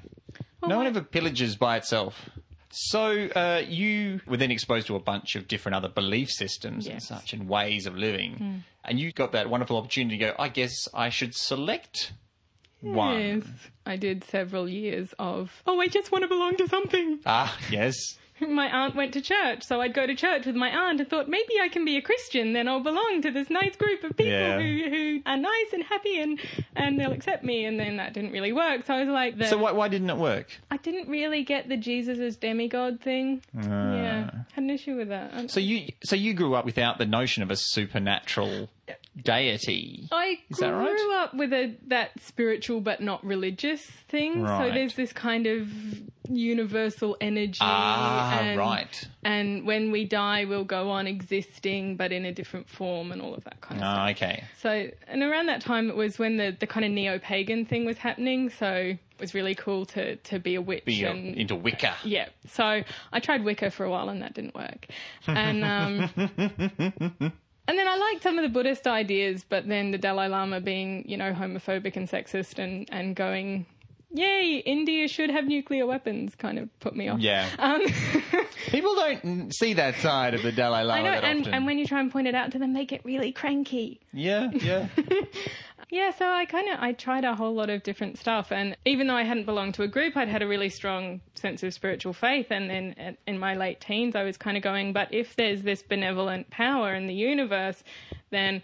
no one ever pillages by itself. So uh, you were then exposed to a bunch of different other belief systems and such and ways of living, and you got that wonderful opportunity to go. I guess I should select one. Yes. I did several years of, oh, I just want to belong to something. Ah, yes. *laughs* My aunt went to church, so I'd go to church with my aunt and thought maybe I can be a Christian, then I'll belong to this nice group of people Yeah. who, who are nice and happy and, and they'll accept me. And then that didn't really work. So I was like, the, So why, why didn't it work? I didn't really get the Jesus as demigod thing. Ah. yeah, had an issue with that. So you so you grew up without the notion of a supernatural deity. I Is that grew right? up with a that spiritual but not religious thing. Right. So there's this kind of universal energy. Ah, and, right. And when we die, we'll go on existing, but in a different form, and all of that kind of stuff. Ah, okay. So, and around that time, it was when the, the kind of neo pagan thing was happening. So it was really cool to to be a witch Be uh, and into Wicca. yeah. So I tried Wicca for a while and that didn't work. And um *laughs* And then I like some of the Buddhist ideas, but then the Dalai Lama being, you know, homophobic and sexist and, and going, yay, India should have nuclear weapons kind of put me off. Yeah. Um, *laughs* People don't see that side of the Dalai Lama I know, and, and when you try and point it out to them, they get really cranky. yeah, yeah. *laughs* Yeah, so I kind of I tried a whole lot of different stuff, and even though I hadn't belonged to a group, I'd had a really strong sense of spiritual faith. And then in my late teens, I was kind of going, but if there's this benevolent power in the universe, then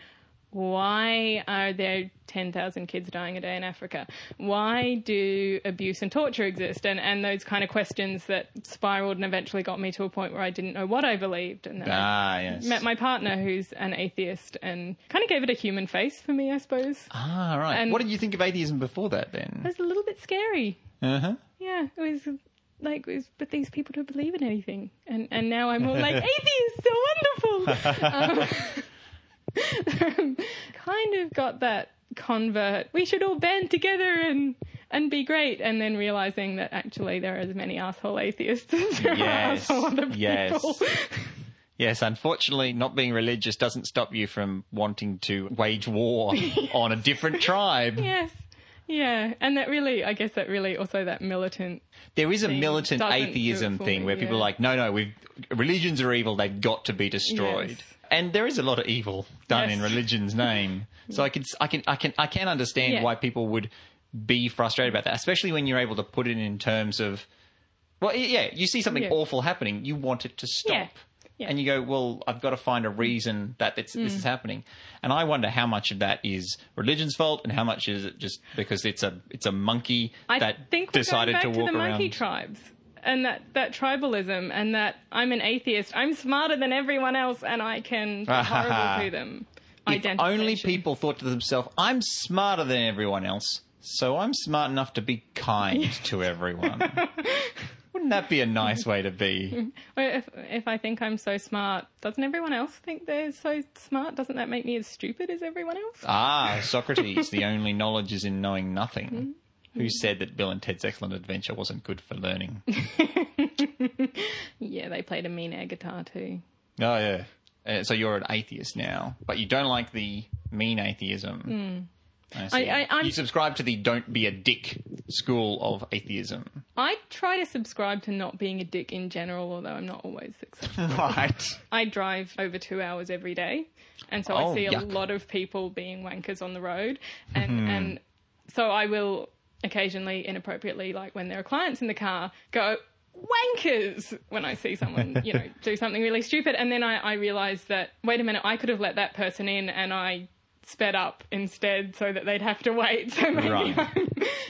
why are there 10,000 kids dying a day in Africa? Why do abuse and torture exist? And and those kind of questions that spiraled and eventually got me to a point where I didn't know what I believed. And then I ah, yes. met my partner who's an atheist and kind of gave it a human face for me, I suppose. ah, right. and- what did you think of atheism before that then? It was a little bit scary. Uh huh. Yeah, it was like, was, but these people don't believe in anything. And and now I'm all like, *laughs* atheists are wonderful. *laughs* um, *laughs* kind of got that convert. We should all band together and and be great. And then realizing that actually there are as many asshole atheists as there Yes, are asshole other people. yes. *laughs* Yes, unfortunately, not being religious doesn't stop you from wanting to wage war *laughs* on a different tribe. yes. Yeah, and that really, I guess that really also that militant There is a militant doesn't do it atheism thing me, where people are like, no, no, we've, religions are evil. They've got to be destroyed. Yes. And there is a lot of evil done in religion's *laughs* name. So I can, I can, I can, I can understand Yeah. why people would be frustrated about that, especially when you're able to put it in terms of, well, yeah, you see something Yeah. awful happening, you want it to stop. Yeah. And you go, well, I've got to find a reason that it's, this is Mm. happening. And I wonder how much of that is religion's fault and how much is it just because it's a it's a monkey I that decided to to, walk the around. monkey tribes and that, that tribalism and that I'm an atheist. I'm smarter than everyone else and I can be horrible to them. If only people thought to themselves, I'm smarter than everyone else, so I'm smart enough to be kind *laughs* to everyone. *laughs* Wouldn't that be a nice way to be? *laughs* Well, If, if I think I'm so smart, doesn't everyone else think they're so smart? Doesn't that make me as stupid as everyone else? Ah, Socrates, the only knowledge is in knowing nothing. Who said that Bill and Ted's Excellent Adventure wasn't good for learning? *laughs* Yeah, they played a mean air guitar too. Oh, yeah. Uh, so you're an atheist now, but you don't like the mean atheism. I see. Hmm. I- I- you subscribe to the don't be a dick school of atheism. I try to subscribe to not being a dick in general, although I'm not always successful. *laughs* Right. I drive over two hours every day, and so Oh, I see a lot of people being wankers on the road, and and so I will occasionally, inappropriately, like when there are clients in the car, go wankers when I see someone, you know, *laughs* do something really stupid, and then I, I realize that wait a minute, I could have let that person in, and I sped up instead so that they'd have to wait. *laughs* So maybe Right. I'm,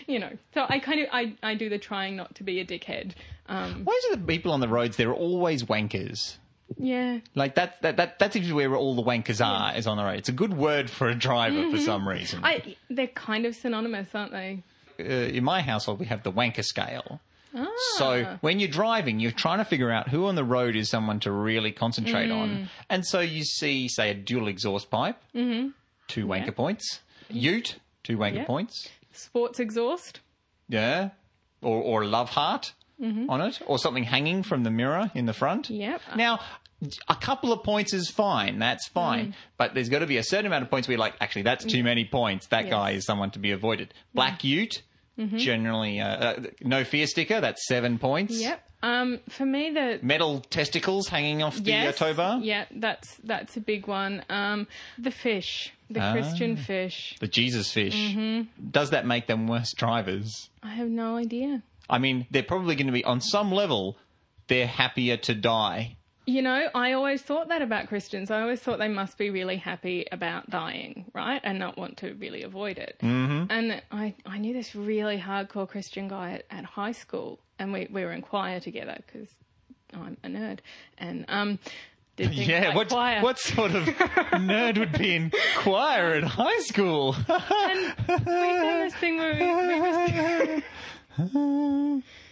you know, so I kind of I I do the trying not to be a dickhead. Um, Why is it that people on the roads, they're always wankers? yeah. Like that, that, that, that seems to be where all the wankers are, is on the road. It's a good word for a driver for some reason. Mm-hmm. I, they're kind of synonymous, aren't they? Uh, in my household, we have the wanker scale. Ah. So when you're driving, you're trying to figure out who on the road is someone to really concentrate Mm. on. And so you see, say, a dual exhaust pipe, mm-hmm. two wanker points, ute, two wanker Yeah. points, Sports exhaust. yeah, or, or a love heart on it, or something hanging from the mirror in the front. Mm-hmm. Yep. Now, a couple of points is fine. That's fine. Mm. But there's got to be a certain amount of points where you're like, actually, that's too many points. That Yes. guy is someone to be avoided. Black Ute, Mm-hmm. generally, uh, uh, no fear sticker. That's seven points. Yep. Um, for me, the Metal testicles hanging off the yes, uh, tow bar? yeah, that's that's a big one. Um, the fish, the Ah. Christian fish. The Jesus fish. Mm-hmm. Does that make them worse drivers? I have no idea. I mean, they're probably going to be, on some level, they're happier to die. You know, I always thought that about Christians. I always thought they must be really happy about dying, right? And not want to really avoid it. Mm-hmm. And I, I knew this really hardcore Christian guy at, at high school, and we, we were in choir together because I'm a nerd. And, um, *laughs* Yeah, like what, choir. what sort of nerd would be in choir at high school? we did this thing where we, we, *laughs* *laughs*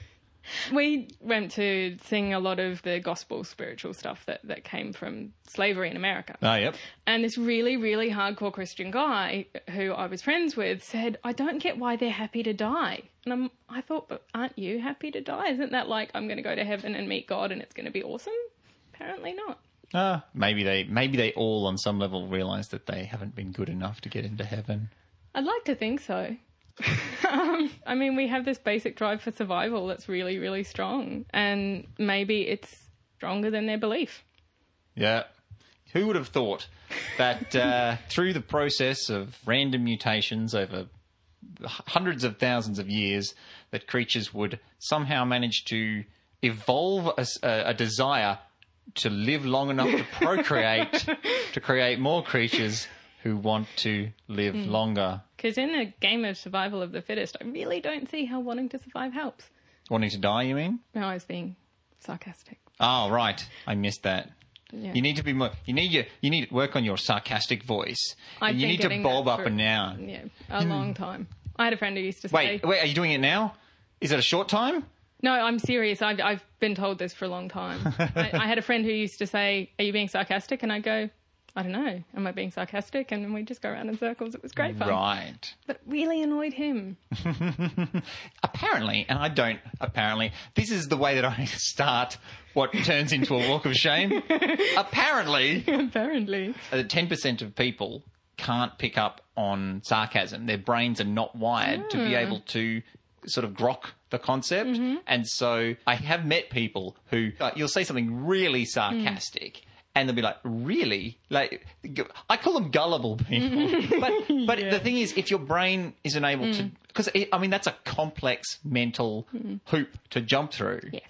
*laughs* we went to sing a lot of the gospel spiritual stuff that, that came from slavery in America. oh, yep. And this really, really hardcore Christian guy who I was friends with said, I don't get why they're happy to die. And I'm, I thought, but aren't you happy to die? Isn't that like I'm going to go to heaven and meet God and it's going to be awesome? Apparently not. Ah, maybe they maybe they all on some level realise that they haven't been good enough to get into heaven. I'd like to think so. Um, *laughs* I mean, we have this basic drive for survival that's really, really strong. And maybe it's stronger than their belief. Yeah. Who would have thought that uh, *laughs* through the process of random mutations over hundreds of thousands of years, that creatures would somehow manage to evolve a desire to live long enough to procreate, *laughs* to create more creatures who want to live hmm. longer. Because in a game of survival of the fittest, I really don't see how wanting to survive helps. Wanting to die, you mean? No, I was being sarcastic. Oh, right. I missed that. Yeah. You need to be more. You need your. You need to work on your sarcastic voice. I've and you need to bob up for- and down. Yeah, a hmm. long time. I had a friend who used to say, Wait, wait. Are you doing it now? Is it a short time? No, I'm serious. I've, I've been told this for a long time. *laughs* I, I had a friend who used to say, Are you being sarcastic? And I go, I don't know. Am I being sarcastic? And then we just go around in circles. It was great fun. Right. But really annoyed him. *laughs* Apparently, and I don't. Apparently, this is the way that I *laughs* start what turns into a walk of shame. *laughs* apparently, Apparently. Uh, ten percent of people can't pick up on sarcasm. Their brains are not wired to be ah. able to sort of grok the concept. Mm-hmm. And so I have met people who uh, you'll say something really sarcastic. Mm. And they'll be like, really? Like, I call them gullible people. *laughs* but but the thing is, if your brain isn't able to, mm. because I mean, that's a complex mental mm. hoop to jump through. Yes.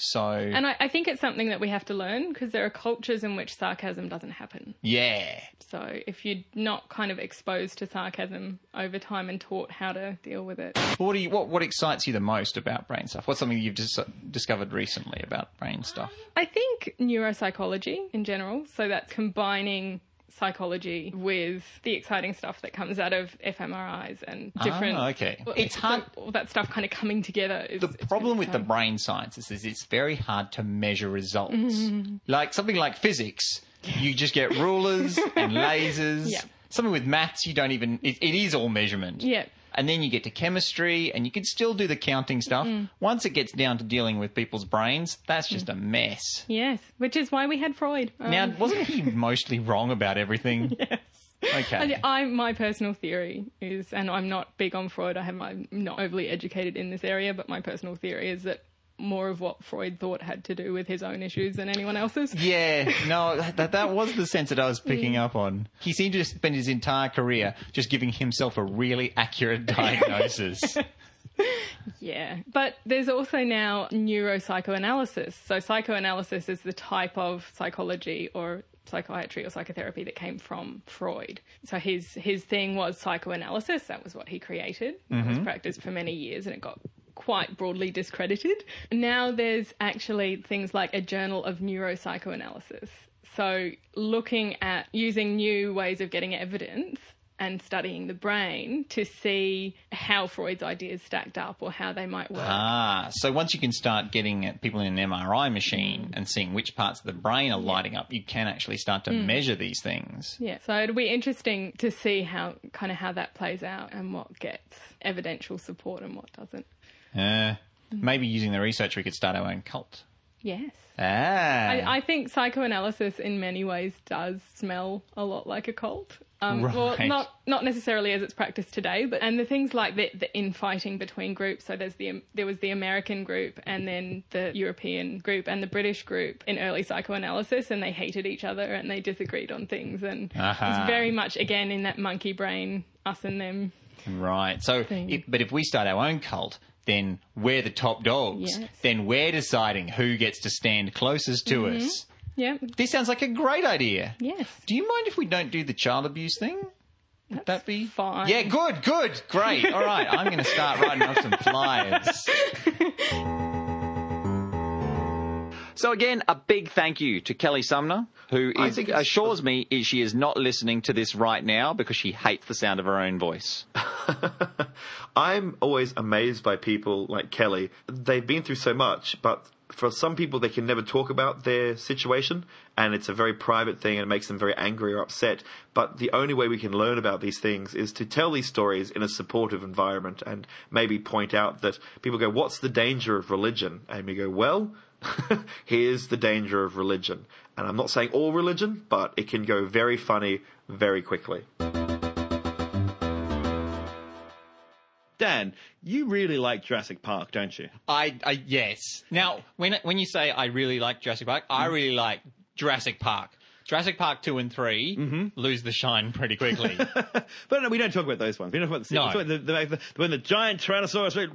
So And I, I think it's something that we have to learn because there are cultures in which sarcasm doesn't happen. yeah, So if you're not kind of exposed to sarcasm over time and taught how to deal with it, what do you what what excites you the most about brain stuff? What's something you've just discovered recently about brain stuff? I think neuropsychology in general. So that's combining psychology with the exciting stuff that comes out of fMRIs and different. Ah, okay. well, It's hard- All that stuff kind of coming together. Is, The problem really with the brain sciences is it's very hard to measure results. Mm-hmm. Like something like physics, you just get rulers and *laughs* lasers. Yeah. Something with maths, you don't even. It, it is all measurement. Yeah. And then you get to chemistry, and you can still do the counting stuff. Once it gets down to dealing with people's brains, that's just a mess. Yes, which is why we had Freud. Um, Now, *laughs* wasn't he mostly wrong about everything? *laughs* yes. Okay. I, I, my personal theory is, and I'm not big on Freud. I have, I'm not overly educated in this area, but my personal theory is that more of what Freud thought had to do with his own issues than anyone else's. *laughs* Yeah, no, that, that was the sense that I was *laughs* mm. picking up on. He seemed to spend his entire career just giving himself a really accurate *laughs* diagnosis. Yeah. But there's also now neuropsychoanalysis. So psychoanalysis is the type of psychology or psychiatry or psychotherapy that came from Freud. So his his thing was psychoanalysis. That was what he created. It was mm-hmm. practiced for many years and it got quite broadly discredited. Now there's actually things like a journal of neuropsychoanalysis. So looking at using new ways of getting evidence and studying the brain to see how Freud's ideas stacked up or how they might work. ah, so once you can start getting people in an MRI machine and seeing which parts of the brain are lighting up, you can actually start to measure these things. Yeah, so it'll be interesting to see how kind of how that plays out and what gets evidential support and what doesn't. Uh, maybe using the research, we could start our own cult. Yes. Ah. I, I think psychoanalysis in many ways does smell a lot like a cult. Um, Well, not not necessarily as it's practiced today, but and the things like the, the infighting between groups. So there's the there was the American group and then the European group and the British group in early psychoanalysis, and they hated each other and they disagreed on things, and Aha. it's very much again in that monkey brain, us and them. Right. So, if, but if we start our own cult, then we're the top dogs. Yes. Then we're deciding who gets to stand closest to Mm-hmm. us. Yeah. This sounds like a great idea. Yes. Do you mind if we don't do the child abuse thing? Would that be fine. Yeah, good, good, great. All right, I'm going to start writing up some flyers. *laughs* So again, a big thank you to Kelly Sumner, who is, assures me is she is not listening to this right now because she hates the sound of her own voice. *laughs* I'm always amazed by people like Kelly. They've been through so much, but for some people, they can never talk about their situation, and it's a very private thing, and it makes them very angry or upset. But the only way we can learn about these things is to tell these stories in a supportive environment, and maybe point out that people go, "What's the danger of religion?" And we go, "Well." *laughs* Here's the danger of religion. And I'm not saying all religion, but it can go very funny very quickly. Dan, you really like Jurassic Park, don't you? I, I yes. Now, when when you say I really like Jurassic Park, I mm-hmm. really like Jurassic Park. Jurassic Park two and 3 mm-hmm. lose the shine pretty quickly. *laughs* But no, we don't talk about those ones. We don't talk about the, No. we the, the, the, when the giant Tyrannosaurus went,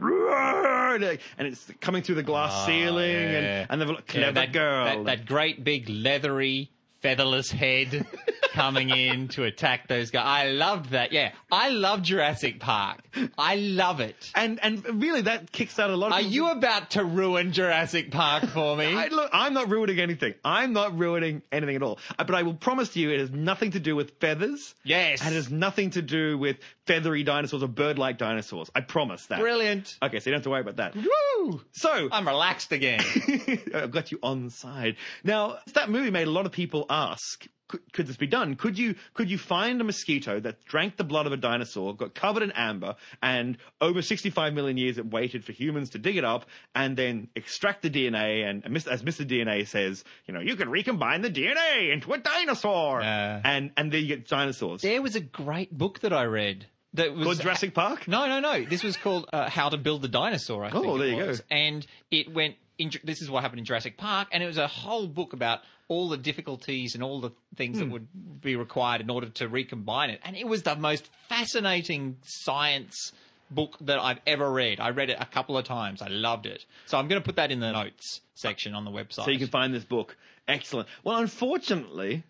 And it's coming through the glass ah, ceiling, and, and the Yeah, clever that, girl. that, that great big leathery featherless head *laughs* coming in to attack those guys. I loved that. Yeah, I love Jurassic Park. I love it. and and really, that kicks out a lot of. Are people- you about to ruin Jurassic Park for me? *laughs* I, look, I'm not ruining anything. I'm not ruining anything at all. Uh, But I will promise to you, it has nothing to do with feathers. Yes. And it has nothing to do with feathery dinosaurs or bird-like dinosaurs. I promise that. Brilliant. Okay, so you don't have to worry about that. Woo! So I'm relaxed again. *laughs* I've got you on side. Now, that movie made a lot of people ask, could, could this be done? Could you could you find a mosquito that drank the blood of a dinosaur, got covered in amber, and over 65 million years it waited for humans to dig it up and then extract the DNA? And, as Mr. DNA says, you know, you can recombine the DNA into a dinosaur, Yeah. and and then you get dinosaurs. there was a great book that I read that was Called Jurassic Park. No, no, no. This was called uh, How to Build a Dinosaur. I think Oh, it there you go. And it went. In, this is what happened in Jurassic Park, and it was a whole book about all the difficulties and all the things Hmm. that would be required in order to recombine it. And it was the most fascinating science book that I've ever read. I read it a couple of times. I loved it. So I'm going to put that in the notes section on the website. So you can find this book. Excellent. Well, unfortunately,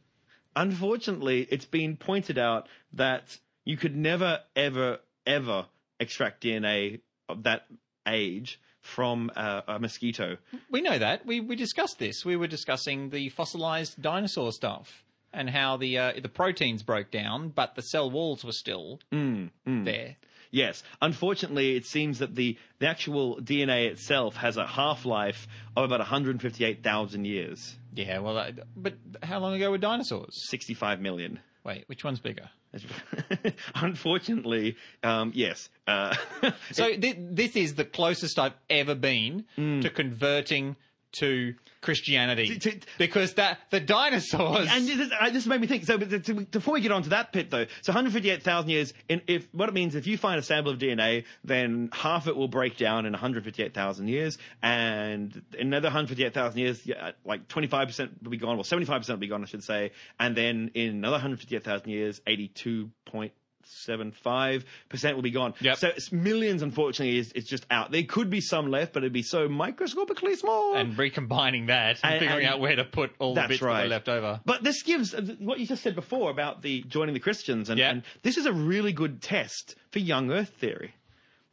unfortunately, it's been pointed out that you could never, ever, ever extract DNA of that age from uh, a mosquito. We know that. We we discussed this. We were discussing the fossilized dinosaur stuff and how the uh, the proteins broke down, but the cell walls were still Mm, there. Yes. Unfortunately, it seems that the, the actual DNA itself has a half life of about 158,000 years. Yeah, well, uh, but how long ago were dinosaurs? 65 million. Wait, which one's bigger? *laughs* Unfortunately, um, yes. Uh, *laughs* So thi- this is the closest I've ever been to converting to Christianity To- to- because that the dinosaurs. And this, uh, this made me think. So, but to, to- before we get on to that pit, though, so 158,000 years. In, if what it means, if you find a sample of DNA, then half of it will break down in 158,000 years, and another 158,000 years, yeah, like 25 percent will be gone, well, 75 percent will be gone, I should say, and then in another 158,000 years, 82 point. Seven five percent will be gone. Yep. So it's millions, unfortunately, is, is just out. There could be some left, but it'd be so microscopically small. and recombining that and, And- figuring and- out where to put all the bits that right. were left over. But this gives uh, what you just said before about the joining the Christians, and, Yeah. and this is a really good test for young Earth theory.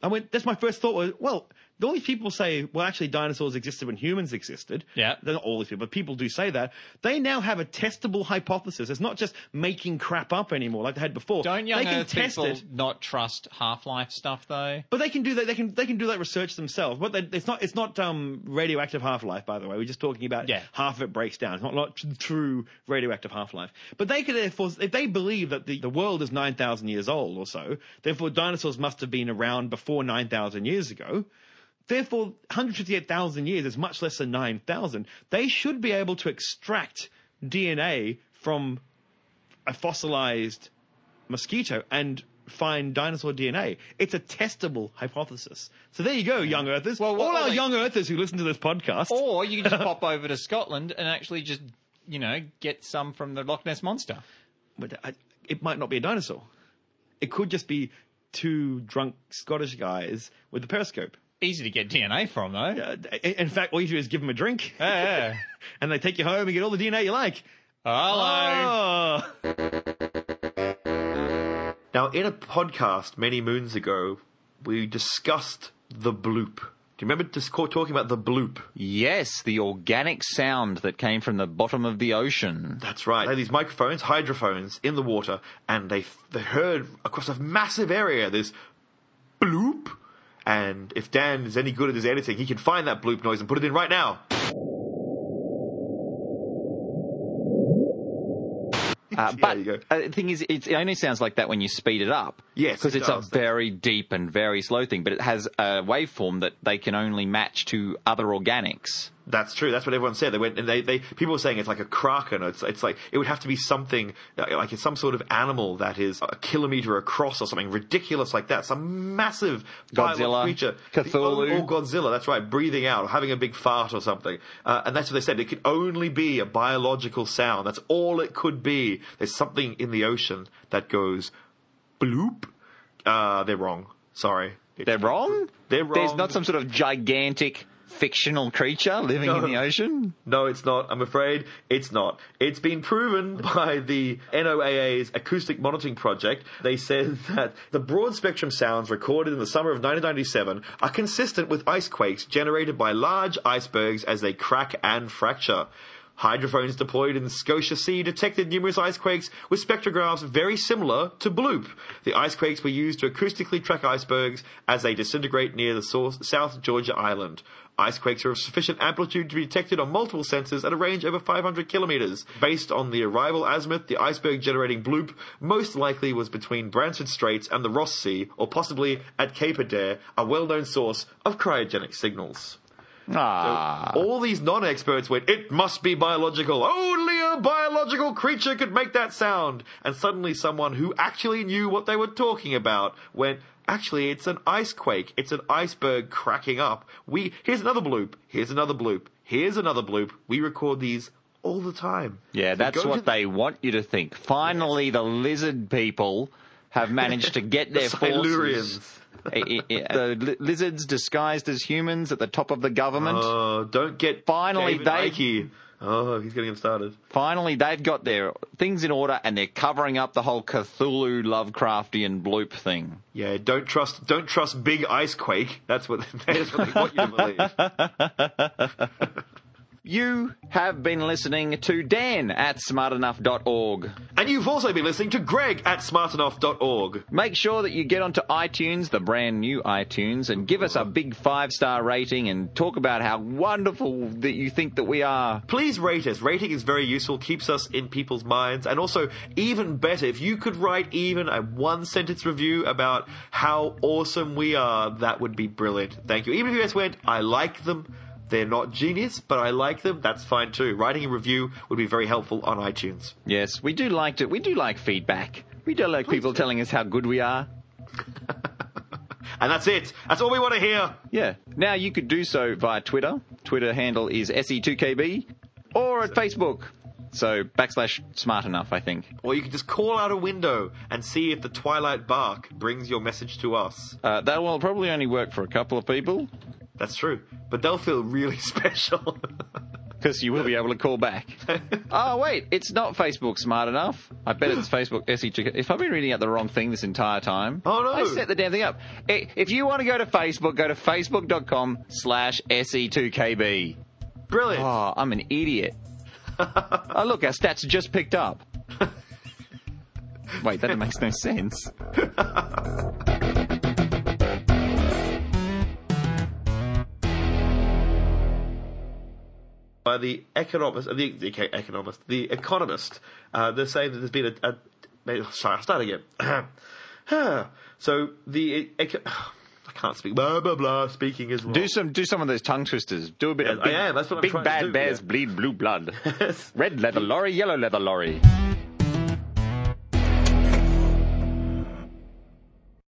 I went. That's my first thought was, well, all these people say, well, actually, dinosaurs existed when humans existed. Yeah. They're not all these people, but people do say that. They now have a testable hypothesis. It's not just making crap up anymore like they had before. Don't young they can Earth test people it. not trust Half Life stuff though? But they can do that. They can they can do that research themselves. But they, it's not it's not um, radioactive half life. By the way, we're just talking about Yeah. half of it breaks down. It's not not true radioactive half life. But they could therefore, if they believe that the, the world is nine thousand years old or so, therefore dinosaurs must have been around before nine thousand years ago. Therefore, 158,000 years is much less than 9,000. They should be able to extract DNA from a fossilized mosquito and find dinosaur DNA. It's a testable hypothesis. So there you go, young earthers. Well, well, All our like- young earthers who listen to this podcast. Or you can just *laughs* pop over to Scotland and actually just, you know, get some from the Loch Ness monster. But I, it might not be a dinosaur. It could just be two drunk Scottish guys with a periscope. Easy to get DNA from, though. Uh, in fact, all you do is give them a drink, *laughs* Yeah. *laughs* and they take you home and get all the DNA you like. Hello. Oh. Now, in a podcast many moons ago, we discussed the bloop. Do you remember talking about the bloop? Yes, the organic sound that came from the bottom of the ocean. That's right. They had these microphones, hydrophones, in the water, and they they heard across a massive area this bloop. And if Dan is any good at his editing, he can find that bloop noise and put it in right now. Uh, *laughs* but you uh, the thing is, it only sounds like that when you speed it up. Yes, because it it's does. a very deep and very slow thing. But it has a waveform that they can only match to other organics. That's true. That's what everyone said. They went and they, they people were saying it's like a kraken. It's it's like it would have to be something uh, like it's some sort of animal that is a kilometer across or something ridiculous like that. Some massive Godzilla, creature, Cthulhu. or, or Godzilla. That's right, breathing out, having a big fart or something. Uh, and that's what they said. It could only be a biological sound. That's all it could be. There's something in the ocean that goes bloop. Uh, they're wrong. Sorry. It's- They're wrong. They're wrong. There's not some sort of gigantic fictional creature living No. in the ocean. No, it's not. I'm afraid it's not. It's been proven *laughs* by the NOAA's Acoustic Monitoring Project. They said *laughs* that the broad spectrum sounds recorded in the summer of 1997 are consistent with ice quakes generated by large icebergs as they crack and fracture. Hydrophones deployed in the Scotia Sea detected numerous ice quakes with spectrographs very similar to bloop. The ice quakes were used to acoustically track icebergs as they disintegrate near the source, South Georgia Island. Ice quakes are of sufficient amplitude to be detected on multiple sensors at a range over 500 kilometers. Based on the arrival azimuth, the iceberg generating bloop most likely was between Bransfield Straits and the Ross Sea, or possibly at Cape Adare, a well-known source of cryogenic signals. Ah, All these non-experts went, it must be biological. Only a biological creature could make that sound. And suddenly someone who actually knew what they were talking about went, actually, it's an ice quake. It's an iceberg cracking up. We, here's another bloop. Here's another bloop. Here's another bloop. We record these all the time. yeah, So that's what they want you to think. Finally, the lizard people have managed to get *laughs* their forces. I- I- I- uh, the lizards disguised as humans at the top of the government. Oh, don't get Finally, David they- Icke. Oh, he's getting him started. Finally, they've got their things in order and they're covering up the whole Cthulhu Lovecraftian bloop thing. Yeah, don't trust don't trust big ice quake. That's what *laughs* that's what they want you to believe. *laughs* You have been listening to Dan at smartenough.org. And you've also been listening to Greg at smartenough.org. Make sure that you get onto iTunes, the brand new iTunes, and give us a big five star rating and talk about how wonderful that you think that we are. Please rate us. Rating is very useful, keeps us in people's minds, and also, even better, if you could write even a one sentence review about how awesome we are, that would be brilliant. Thank you. Even if you just went, I like them, they're not genius, but I like them, that's fine too. Writing a review would be very helpful on iTunes. Yes, we do like to, we do like feedback. We do like people telling us how good we are. *laughs* And that's it. That's all we want to hear. Yeah. Now you could do so via Twitter. Twitter handle is SE2KB or at Facebook. So backslash smart enough, I think. Or you can just call out a window and see if the Twilight Bark brings your message to us. Uh, that will probably only work for a couple of people That's true. But they'll feel really *laughs* special. because you will be able to call back. *laughs* oh wait, it's not Facebook smart enough. I bet it's Facebook SE2KB. If I've been reading out the wrong thing this entire time, Oh, no. I set the damn thing up. If you want to go to Facebook, go to facebook.com slash SE2KB. Brilliant. Oh, I'm an idiot. *laughs* oh, look, our stats just picked up. Wait, that makes no sense. By the economist, the, the economist, the economist. Uh, they're saying that there's been a, a sorry, I'll start again. *clears throat* so the *sighs* I can't speak. Blah blah blah. Speaking is wrong. Do some do some of those tongue twisters. Do a bit Yes, of I big, am. That's what I'm big trying to bad do, bears yeah. bleed blue blood. *laughs* Red leather lorry, yellow leather lorry.